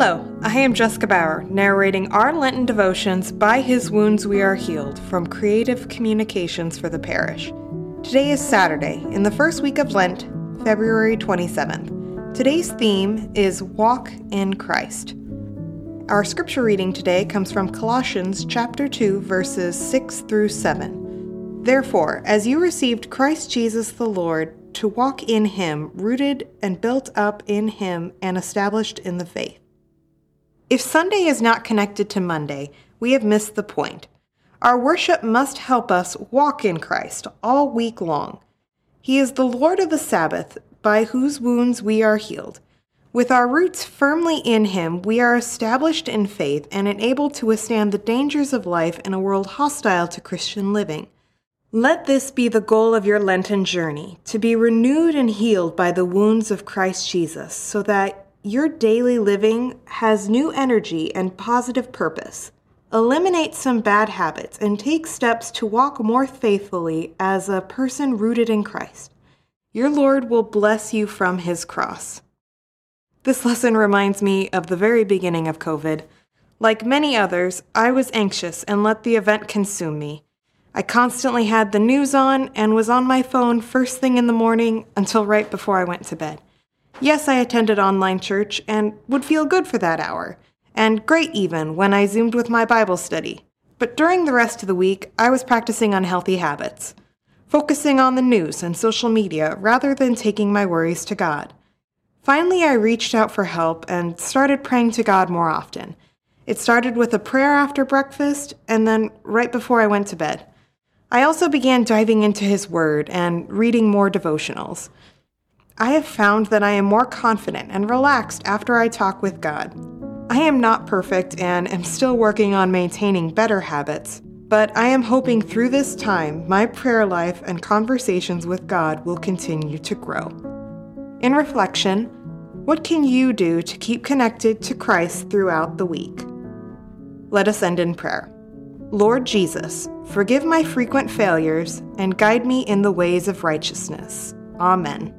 Hello, I am Jessica Bauer, narrating our Lenten devotions By His Wounds We Are Healed from Creative Communications for the Parish. Today is Saturday, in the first week of Lent, February 27th. Today's theme is Walk in Christ. Our scripture reading today comes from Colossians chapter 2 verses 6 through 7. Therefore, as you received Christ Jesus the Lord to walk in him, rooted and built up in him, and established in the faith. If Sunday is not connected to Monday, we have missed the point. Our worship must help us walk in Christ all week long. He is the Lord of the Sabbath, by whose wounds we are healed. With our roots firmly in Him, we are established in faith and enabled to withstand the dangers of life in a world hostile to Christian living. Let this be the goal of your Lenten journey to be renewed and healed by the wounds of Christ Jesus, so that your daily living has new energy and positive purpose. Eliminate some bad habits and take steps to walk more faithfully as a person rooted in Christ. Your Lord will bless you from his cross. This lesson reminds me of the very beginning of COVID. Like many others, I was anxious and let the event consume me. I constantly had the news on and was on my phone first thing in the morning until right before I went to bed. Yes, I attended online church and would feel good for that hour, and great even when I zoomed with my Bible study. But during the rest of the week, I was practicing unhealthy habits, focusing on the news and social media rather than taking my worries to God. Finally, I reached out for help and started praying to God more often. It started with a prayer after breakfast and then right before I went to bed. I also began diving into His Word and reading more devotionals. I have found that I am more confident and relaxed after I talk with God. I am not perfect and am still working on maintaining better habits, but I am hoping through this time my prayer life and conversations with God will continue to grow. In reflection, what can you do to keep connected to Christ throughout the week? Let us end in prayer. Lord Jesus, forgive my frequent failures and guide me in the ways of righteousness. Amen.